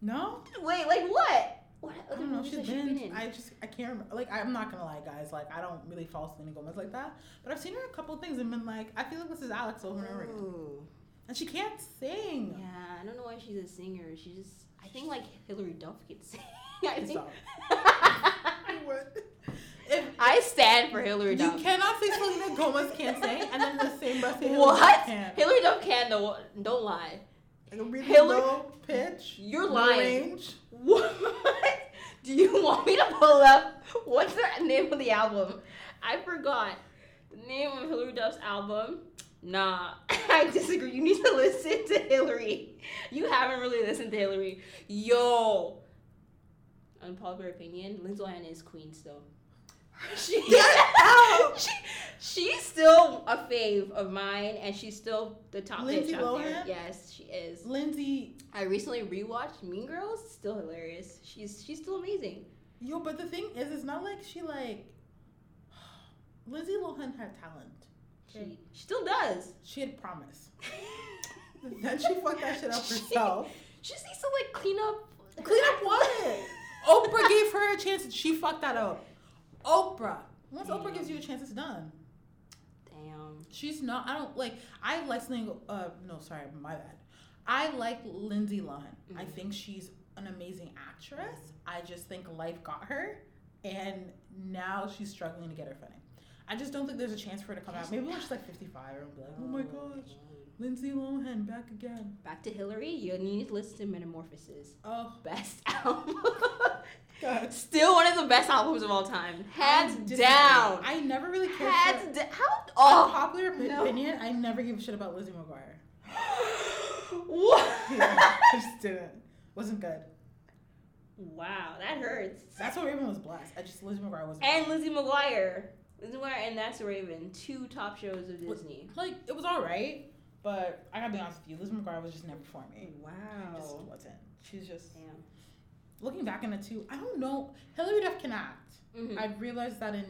No? Wait, like what? What I other don't know. movies She's has she been. been in? I just I can't remember. Like I'm not gonna lie, guys. Like I don't really follow Selena Gomez like that. But I've seen her a couple things and been like, I feel like this is Alex over and over again. And she can't sing. Yeah, I don't know why she's a singer. She just. I think like Hilary Duff can sing. I think. Stop. What? If I stand for Hilary you cannot say Selena Gomez can't sing, and then the same breath say Hilary What? Duff can. Hilary Duff can though. Don't lie. Like a really Hilary- low pitch. You're lying. Range. What? Do you want me to pull up? What's the name of the album? I forgot the name of Hilary Duff's album. Nah, I disagree. You need to listen to Hilary. You haven't really listened to Hilary. Yo. Unpopular opinion, Lindsay Lohan is queen still. She, Get out! she, she's still a fave of mine, and she's still the top Lindsay bitch out there. Lohan? Yes, she is. Lindsay, I recently rewatched Mean Girls. Still hilarious. She's she's still amazing. yo, but the thing is, it's not like she like. Lindsay Lohan had talent. She she still does. She had promise. then she fucked that shit up She- herself. She just needs to like clean up. Clean up what? Oprah gave her a chance and she fucked that up. Oprah. Once Oprah gives you a chance, it's done. Damn. She's not. I don't like. I like something. Uh, no, sorry, my bad. I like Lindsay Lohan. I Mhm. think she's an amazing actress. I just think life got her, and now she's struggling to get her footing. I just don't think there's a chance for her to come out. Maybe when she's like 55 and be like, oh my gosh, Lindsay Lohan back again. Back to Hilary. You need to listen to Metamorphosis. Oh, Best album. God. Still one of the best albums of all time. Hands I down. I never really cared. Hands down. How? Oh. no. opinion. I never gave a shit about Lizzie McGuire. what? Yeah, I just didn't. Wasn't good. Wow, that hurts. That's what Raven was blessed. I just Lizzie McGuire wasn't. And Lizzie McGuire. Lizzie McGuire and That's So Raven. Two top shows of Disney. like it was all right, but I gotta be honest with you, Lizzie McGuire was just never for me. Wow. Just wasn't. She's just Damn. looking back on it too. I don't know. Hilary Duff can act. Mhm. I realized that in.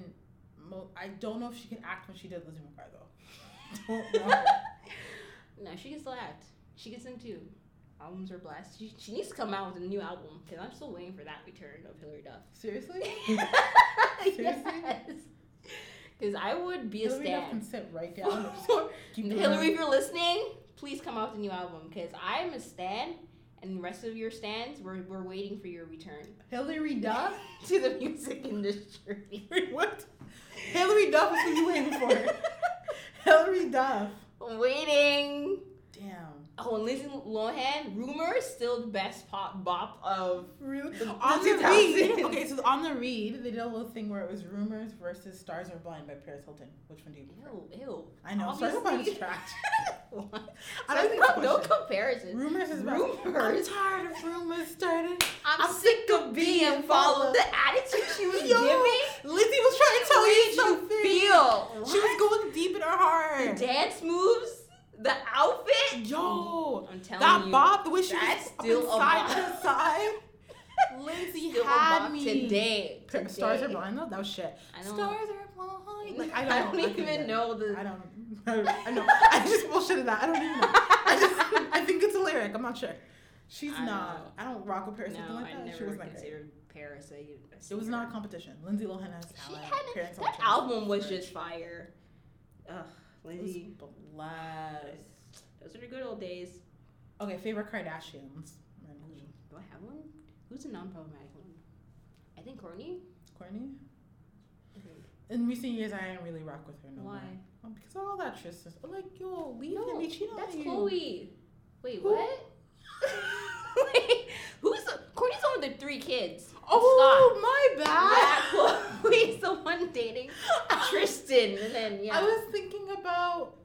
Mo- I don't know if she can act when she did Lizzie McGuire though. No, she can still act. She can sing too. Albums are blessed. She, she needs to come out with a new album because I'm still waiting for that return of Hilary Duff. Seriously? yes. Because I would be a Hilary can stan. sit right down. Hilary, if you're listening, please come out with a new album because I'm a stan, and the rest of your stands, we're, we're waiting for your return Hilary Duff. to the music industry. Wait, what? Hilary Duff is who you waiting for. Hilary Duff. waiting. Oh, and Lindsay Lohan, rumors still the best pop bop of Really? The- on the the read. Okay, so on the read, they did a little thing where it was rumors versus Stars Are Blind by Paris Hilton. Which one do you prefer? ew ew. I know. Stars Are Blind is trash. I don't think no, comparison. Rumors is. Rumors. I'm tired of rumors starting. I'm, I'm sick of being followed. The attitude she was Yo, giving. Lizzie was trying to tell you something. feel. She was going deep in her the heart. dance moves, the outfit. Yo, I'm telling you. that you, bob, the way she was still side to side. Lindsay Still had me. today. P- Stars are blind though. That was shit. I don't. Stars are blind. Like I I don't. don't, I couldn't even get it. know the. I don't. I, don't, I know. I just bullshitted that. I don't even know. I just. I think it's a lyric. I'm not sure. She's I not. I don't rock with Paris no, something like I that. never she was like. considered Paris a. It was not a competition. Lindsay Lohan has She talent. had that album was just fire. Ugh, It was Lindsay. blessed. Those are the good old days. Okay, favorite Kardashians. Man, Do I have one? Who's a non-problematic one? I think Kourtney. Kourtney. In recent years, I didn't really rock with her no Why? more. Oh, because of all that Tristan. Uh, like, yo, leave No, him. He cheated That's on you. Khloe. Wait, Who? what? Wait, who's the, Kourtney's one with the three kids? Oh, my bad. Khloe's the one dating Tristan, and then yeah. I was thinking about,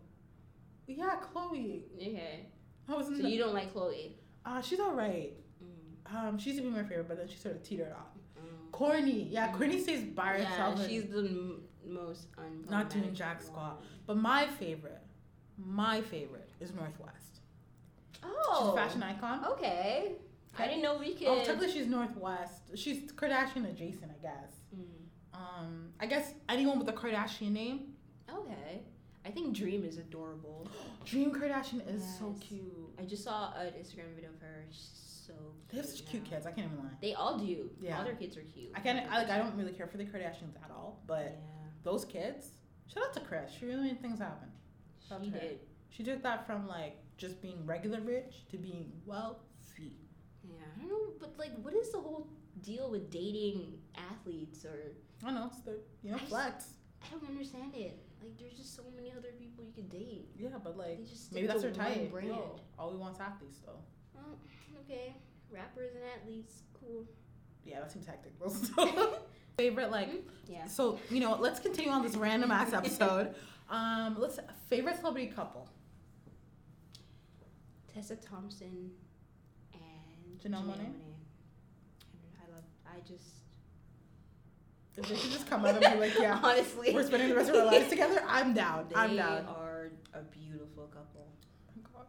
yeah, Khloe. okay. I was So the, you don't like Khloe? uh, she's all right. Mm, Um, she used to be my favorite, but then she sort of teetered off. mm. Corny, yeah, Mm. Kourtney stays by herself. Yeah, she's the m- most unproblematic. Not doing jack squat. But my favorite, my favorite is North West. Oh. She's a fashion icon. Okay. I didn't know we could. Oh, technically she's North West. She's Kardashian adjacent, I guess. Mm, Um, I guess anyone with a Kardashian name. okay. I think Dream is adorable. Dream Kardashian is so cute. I just saw an Instagram video of her. She's so. They have such cute kids. I can't even lie. They all do. Yeah. All their kids are cute. I can't. I like. I don't really care for the Kardashians at all. But Yeah. those kids. Shout out to Kris. She really made things happen. Shout She did. She took that from like just being regular rich to being wealthy. I don't know, but like, what is the whole deal with dating athletes or? I don't know. It's the you know I just- flex. I don't understand it. Like, there's just so many other people you could date. Yeah, but like They just maybe that's one type. brand. Yo, all we want's athletes though. Oh, okay. Rappers and athletes, cool. Yeah, that seems hectic. though. favorite like Yeah. so you know let's continue on this random ass episode. Um, let's favorite celebrity couple. Tessa Thompson Janelle Monáe? And I love. I just. If they could just come out and be like, yeah, Honestly, we're spending the rest of our lives together. I'm down. They I'm down. are a beautiful couple. Oh my gosh,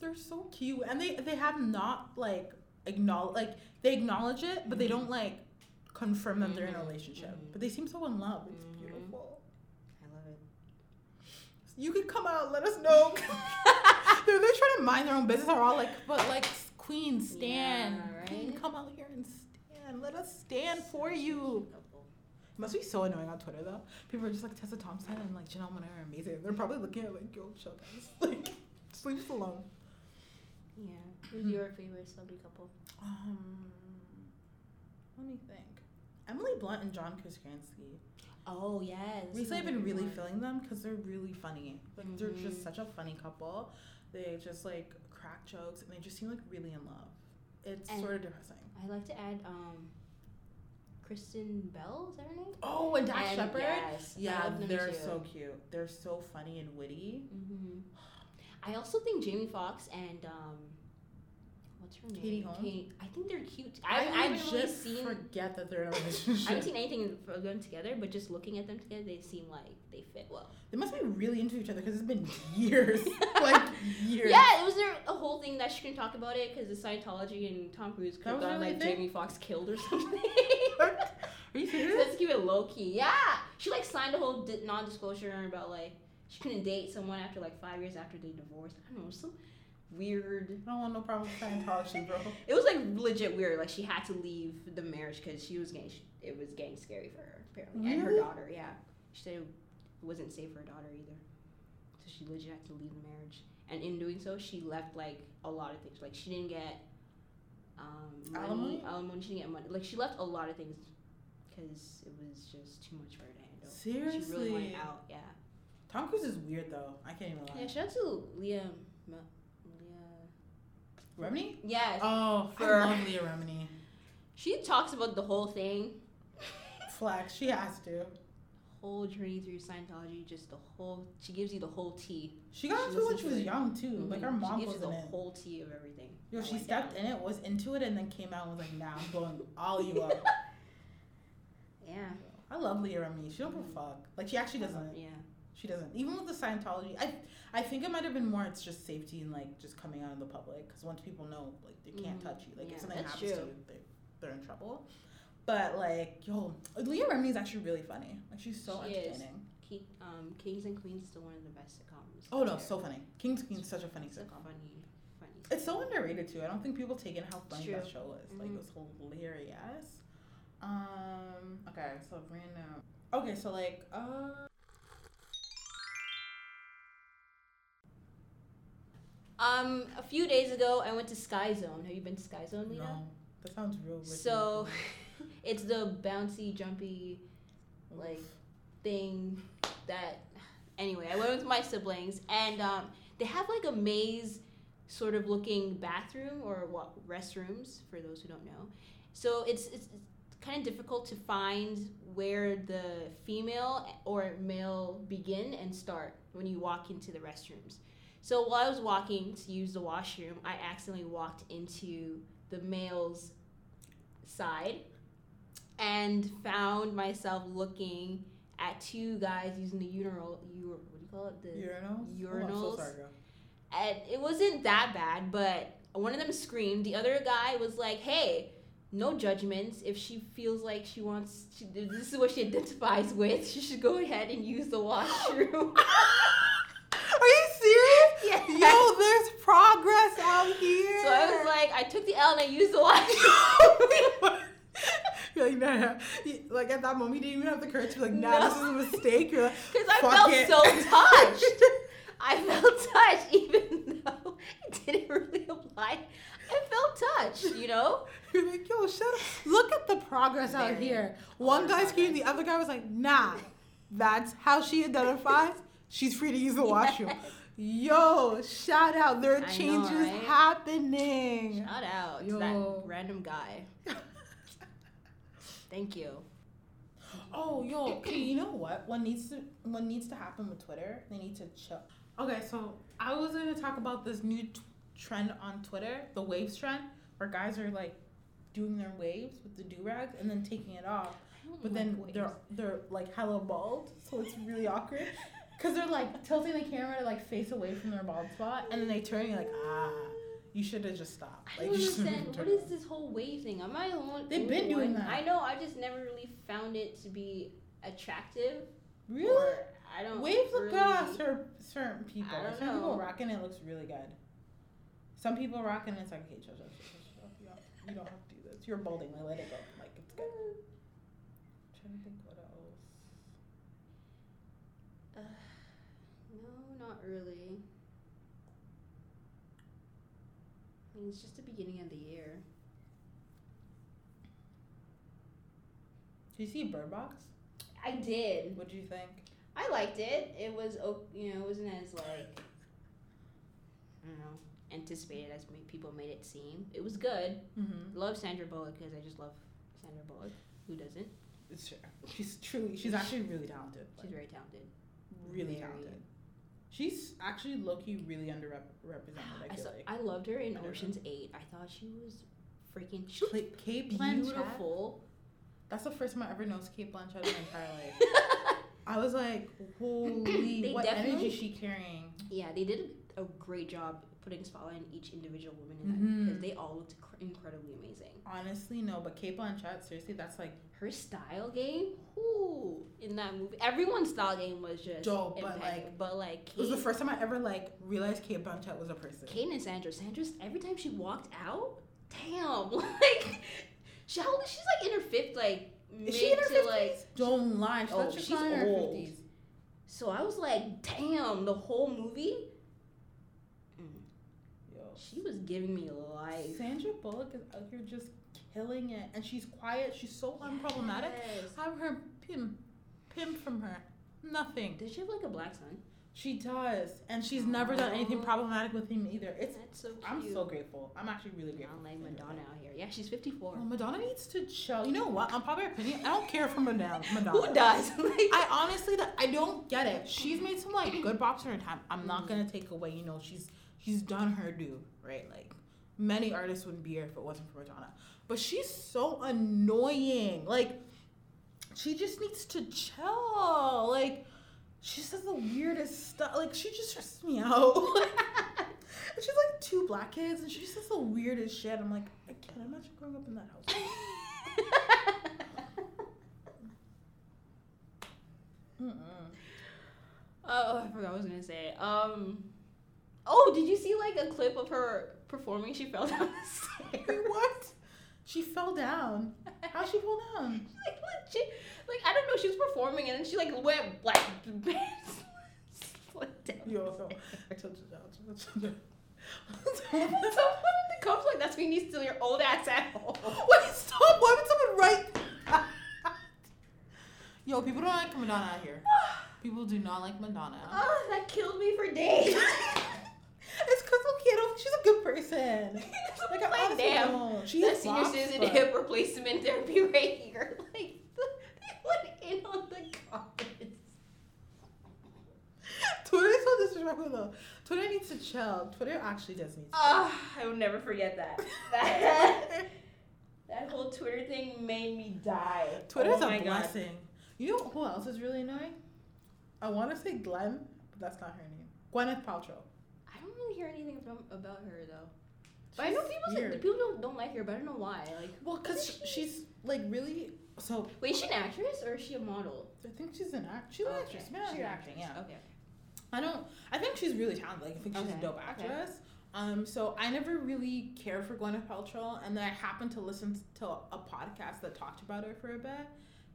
they're so cute, and they they have not like acknowledge like they acknowledge it, but they Mhm. don't like confirm that they're in a Mhm. relationship. Mhm. But they seem so in love. It's Mhm. beautiful. I love it. You could come out, let us know. they're they're trying to mind their own business. Are all like, but like Queen, stand. Yeah, Queen, come out here and stand. Let us stand for you. It must be so annoying on Twitter though. People are just like Tessa Thompson and like Janelle Monae are amazing. They're probably looking at like, yo, shut us. Like, just leave us alone. Yeah. Who's your favorite celebrity couple? Um, let me think. Emily Blunt and John Krasinski. Oh yes. Recently, I've been really feeling them because they're really funny. Like they're just Mhm. such a funny couple. They just like crack jokes and they just seem like really in love. It's And- sort of depressing. I'd like to add um, Kristen Bell. Is that her name? Oh, and Dax Shepard. Yes. Yeah, they're too. so cute. They're so funny and witty. Mm-hmm. I also think Jamie Foxx and um, what's her name? Katie Holmes? I think they're cute. I, I haven't really seen. forget that they're in a relationship. I haven't seen anything of them together, but just looking at them together, they seem like they fit well. They must be really into each other because it's been years, like years. Yeah, it was there a whole thing that she couldn't talk about it because the Scientology and Tom Cruise could have gone really like thing? Jamie Foxx killed or something. Are you serious? let's keep it low key. Yeah, she like signed a whole di- non-disclosure about like she couldn't date someone after like five years after they divorced. I don't know some weird. I don't want no problem with Scientology, bro. It was like legit weird. Like she had to leave the marriage because she was getting it was getting scary for her apparently and her daughter. Yeah, she said it wasn't safe for her daughter either. So she legit had to leave the marriage, and in doing so, she left like a lot of things. Like she didn't get um, money, Alimony? alimony. She didn't get money. Like she left a lot of things because it was just too much for her to handle. Seriously. She really out. Yeah. Tom Cruise is weird though. I can't even lie. Yeah. Shout out to Leah. Ma- Remini? Yes. Oh, For- I love Leah Remini. she talks about the whole thing. Flex, she has to. whole journey through Scientology, just the whole. She gives you the whole tea. She got She into it when she was it. young too. Mm-hmm. Like her mom she gives was you the it. whole tea of everything. Yo, oh she stepped down. in it, was into it, and then came out and was like, "Nah, I'm blowing all you up." Yeah. I love Leah Remini. She don't give a fuck. Like she actually doesn't. Yeah. She doesn't. Even with the Scientology, I I think it might have been more. It's just safety and like just coming out in the public. Because once people know, like they can't Mhm. touch you. Like Yeah, if something happens to you, they they're in trouble. But like, yo, Leah Remini is actually really funny. Like she's so She is. entertaining. Um, Kings and Queens is still one of the best sitcoms. Oh no, so funny. King's and Queen's such a funny It's a sitcom. funny, funny. It's so underrated too. I don't think people take in how funny true. that show is. Like Mhm. it was hilarious. Um. Okay. So random. Okay. So like. Uh. Um, a few days ago, I went to Sky Zone. Have you been to Sky Zone, Lina? No. That sounds real. risky. So, it's the bouncy, jumpy like thing that. Anyway, I went with my siblings, and um, they have like a maze sort of looking bathroom or what restrooms for those who don't know. So it's it's, it's kind of difficult to find where the female or male begin and start when you walk into the restrooms. So while I was walking to use the washroom, I accidentally walked into the male's side and found myself looking at two guys using the urinal. You what do you call it? The urinals. Oh, I'm so sorry, girl. and it wasn't that bad, but one of them screamed. The other guy was like, "Hey, no judgments. If she feels like she wants, she, this is what she identifies with. She should go ahead and use the washroom." Are you serious? yeah. Yo, there's progress out here. So I was like, I took the L and I used the washroom. You're like, nah. Like at that moment, you didn't even have the courage to be like, nah, this is a mistake. You're like, Because I felt it. so touched. I felt touched, even though it didn't really apply. I felt touched, you know? you're like, yo, shut up. Look at the progress out here. One guy screamed, the other guy was like, nah, that's how she identifies. She's free to use the washroom. Yo, shout out. There are I know, changes right? happening. Shout out to that random guy. Thank you. Oh, yo, okay, you know what? What needs to what needs to happen with Twitter? They need to chill. Okay, so I was gonna talk about this new t- trend on Twitter, the waves trend, where guys are like doing their waves with the do rags and then taking it off, but like then waves. they're they're like hella bald, so it's really awkward. Cause they're like tilting the camera to like face away from their bald spot, and then they turn. You're like, ah, you should have just stopped. I Like, don't you understand. What is this whole wave thing? Am I the one? They've been doing one- that. I know. I just never really found it to be attractive. Really? I don't. Waves look good on certain, certain people. I don't Some people rocking it looks really good. Some people rocking it's like, okay, chill, chill, chill, chill. You, don't, you don't have to do this. You're balding. Like, let it go. Like, it's good. trying to think what else. Not really. I mean, it's just the beginning of the year. Did you see Bird Box? I did. What do you think? I liked it. It was, you know, it wasn't as like, I don't know, anticipated as people made it seem. It was good. Mm-hmm. Love Sandra Bullock because I just love Sandra Bullock. Who doesn't? It's true. She's truly. She's actually really talented. She's very talented. really very- talented. She's actually low key really underrepresented. I I, feel saw, like. I loved her in I don't know. Ocean's Eight. I thought she was freaking. She was Cate, Cate Blanchett. beautiful. That's the first time I ever noticed Cate Blanchett in my entire life. I was like, holy, what definitely- energy is she carrying? yeah, they did a great job putting spotlight on each individual woman in that Mhm. because they all looked cr- incredibly amazing. Honestly, no, but Cate Blanchett, seriously, that's like Her style game, whoo, in that movie, everyone's style game was just Dope, but, like, but like it was the first time I ever like realized Cate Blanchett was a person. Cate and Sandra, Sandra's every time she walked out, damn, like she how old she's like in her fifth, like mid Is she in her to fifties? like Don't lie, she's Oh, she's not in her old. So I was like, damn, the whole movie. Mm, She was giving me life. Sandra Bullock is out here just killing it, and she's quiet. She's so unproblematic. Yes. Have her pimp, pimp from her. Nothing. Does she have like a black son? She does, and she's never done anything problematic with him either. It's. That's so cute. I'm so grateful. I'm actually really grateful. I'm like Madonna out here. Yeah, she's 54. Well, Madonna needs to chill. You know what? Unpopular opinion. I don't care for Madonna. Madonna. Who does? I honestly, I don't get it. She's made some like good boxer in her time. I'm not gonna take away. You know, she's she's done her due, right? Like many artists wouldn't be here if it wasn't for Madonna. But she's so annoying. Like she just needs to chill. Like she says the weirdest stuff. Like she just stresses me out. she's like two black kids, and she just says the weirdest shit. I'm like, I can't imagine growing up in that house. Oh, I forgot what I was gonna say. Um, oh, did you see like a clip of her performing? She fell down the Wait, stairs. what? She fell down. How'd she fall down? like legit, like I don't know. She was performing and then she like went black. Down. Yo, so the stairs. touch it out. Touch. Someone in the cops like that's when you steal your old ass at home. Wait, stop! Why would someone write? Yo, people don't like Madonna out here. People do not like Madonna. Oh, that killed me for days. It's because okay, I don't think she's a good person. Like, I like, damn. don't. She that has senior citizen hip replacement therapy right here. Like they went in on the comments. Twitter is so disrespectful though. Twitter needs to chill. Twitter actually does need to Ah, I will never forget that. That, that whole Twitter thing made me die. Twitter's oh a my God. blessing. You know who else is really annoying? I want to say Glenn, but that's not her name. Gwyneth Paltrow. Hear anything from, about her though. But I know people say, people don't, don't like her, but I don't know why. Like, Well, because Isn't she's like really. So wait, is she an actress or is she a model? I think she's an act. She's an actress. Okay, Man, she's acting. Yeah. Okay. I don't. I think she's really talented. Like, I think she's Okay, a dope actress. okay. Um, so I never really cared for Gwyneth Paltrow, and then I happened to listen to a podcast that talked about her for a bit.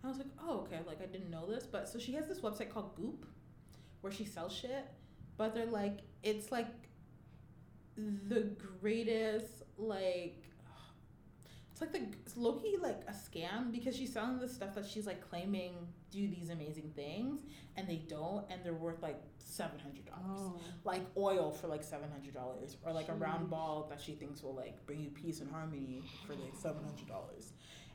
I was like, oh, okay. Like I didn't know this, but so she has this website called Goop, where she sells shit. But they're like, it's like the greatest like. It's like the it's Loki like a scam because she's selling this stuff that she's like claiming do these amazing things and they don't and they're worth like seven hundred dollars Oh. like oil for like seven hundred dollars, or like a round ball that she thinks will like bring you peace and harmony for like seven hundred dollars,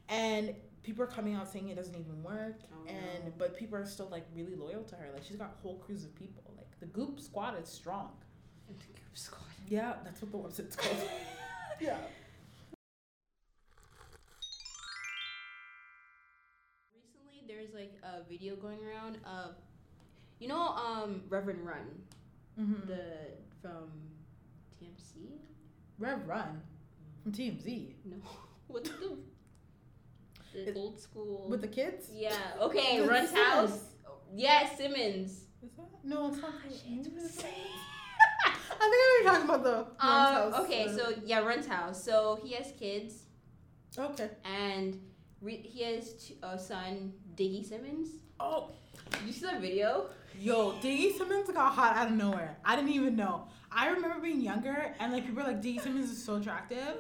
and people are coming out saying it doesn't even work, Oh, and no. but people are still like really loyal to her. Like she's got whole crews of people. Like the Goop Squad is strong. The Goop Squad. Yeah, that's what the website's called. yeah. Recently, there's like a video going around of, you know, um, Reverend Run, Mm-hmm. the from DMC. Rev Run from TMZ No, what's the the old school? with the kids. yeah. Okay, Run's house. Yes, Simmons. Is that no? It's not. It's- that? I think I know you're talking about the. Run's Um, house, okay, uh, so yeah, Run's house. So he has kids, okay. and re- he has t- a son, Diggy Simmons. Oh, Did You see see that video? Yo, Diggy Simmons got hot out of nowhere. I didn't even know. I remember being younger and like people were like Diggy Simmons is so attractive,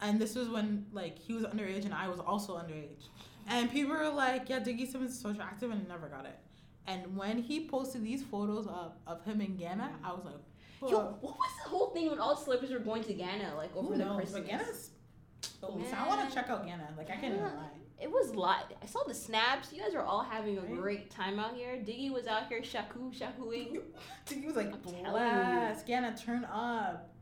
and this was when like he was underage and I was also underage, and people were like, yeah, Diggy Simmons is so attractive and I never got it. And when he posted these photos of, of him in Ghana, I was like, Yo, what was the whole thing when all the celebrities were going to Ghana, like over the knows? Christmas? But Ghana's. Oh, so I want to check out Ghana. Like I can't even lie. It was live. I saw the snaps. You guys were all having a Right? great time out here. Diggy was out here shaku shakuing. Diggy was like, I'm telling you. blast, Ghana, turn up.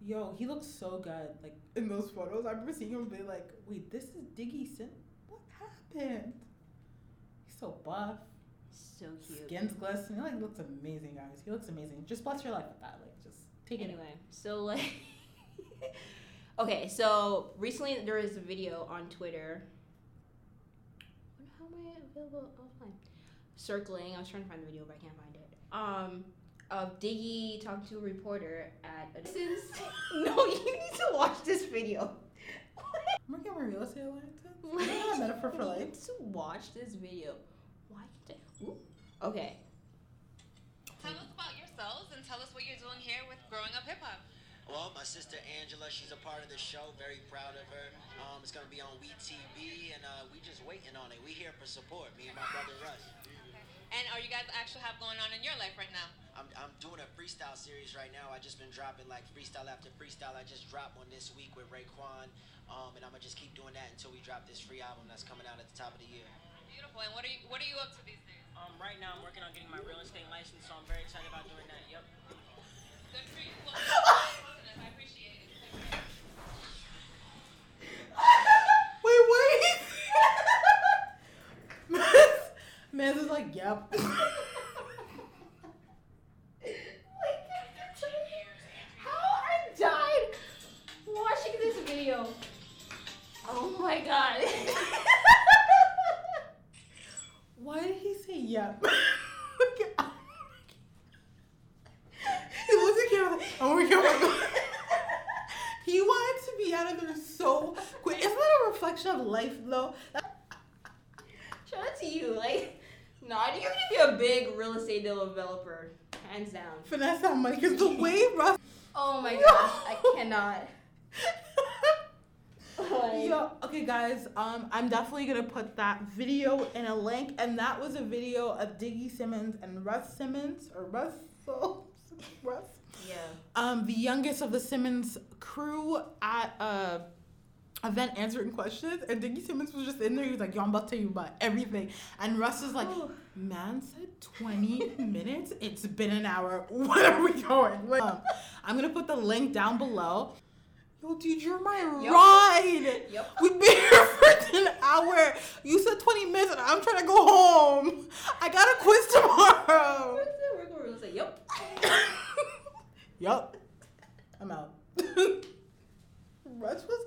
Yo, he looks so good. Like in those photos, I remember seeing him be like, wait, this is Diggy Sin. What happened? He's so buff. So cute. Skin's glistening. Like looks amazing, guys. He looks amazing. Just bless your life with that. Like just take it. Anyway, so like, okay, so recently there was a video on Twitter. How am I available offline? Circling. I was trying to find the video, but I can't find it. Um, of Diggy talking to a reporter at a. distance. no, you need to watch this video. I'm working on my real estate license. Is that a metaphor for You life? need to watch this video. Why can't I? Ooh. Okay. Tell us about yourselves and tell us what you're doing here with Growing Up Hip Hop. Well, my sister Angela, she's a part of the show. Very proud of her. Um, it's gonna be on We TV, and uh, we just waiting on it. We here for support. Me and my brother Russ. Okay. And are you guys actually have going on in your life right now? I'm, I'm doing a freestyle series right now. I just been dropping like freestyle after freestyle. I just dropped one this week with Raekwon, um, and I'm gonna just keep doing that until we drop this free album that's coming out at the top of the year. Beautiful. And what are you what are you up to these days? Um, right now, I'm working on getting my real estate license, so I'm very excited about doing that. Yep. Wait, wait. Maz is like, yep. How I died watching this video. Oh my god. Why did yep? he looked at like, oh my god. he wanted to be out of there so quick. Isn't that a reflection of life though? Shout out to you. Like, no, I think you're gonna be a big real estate developer, hands down. Finesse that money because the way Russ. Oh my gosh, I cannot. Like, Yo, okay, guys. Um, I'm definitely gonna put that video in a link, and that was a video of Diggy Simmons and Russ Simmons or Russell Russ. Yeah. um, the youngest of the Simmons crew at a event answering questions, and Diggy Simmons was just in there. He was like, "Yo, I'm about to tell you about everything," and Russ is like, "Man said 20 minutes. It's been an hour. What are we going?" with?" Um, I'm gonna put the link down below. Yo, dude, you're my Yup. ride. Yep. We've been here for an hour. You said 20 minutes, and I'm trying to go home. I got a quiz tomorrow. Work where it was like, yep. I'm out. Russ was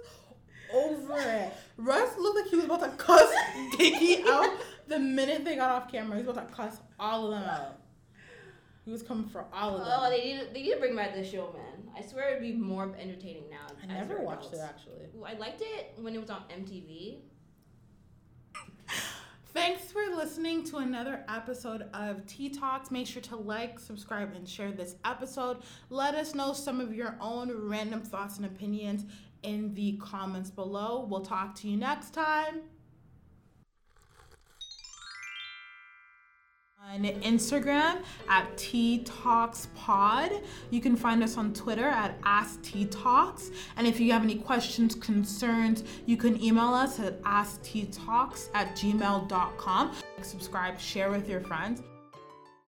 over it. Russ looked like he was about to cuss Diggy out the minute they got off camera. He was about to cuss all of them out. He was coming for all of oh, them. Oh, they need to, they need to bring back the show, man. I swear it'd be more entertaining now. I never watched it actually. I liked it when it was on MTV. Thanks for listening to another episode of Tea Talks. Make sure to like, subscribe, and share this episode. Let us know some of your own random thoughts and opinions in the comments below. We'll talk to you next time. On Instagram at Tea Talks Pod. You can find us on Twitter at Ask Tea Talks. And if you have any questions, concerns, you can email us at AskTeaTalks at gmail.com. Subscribe, share with your friends.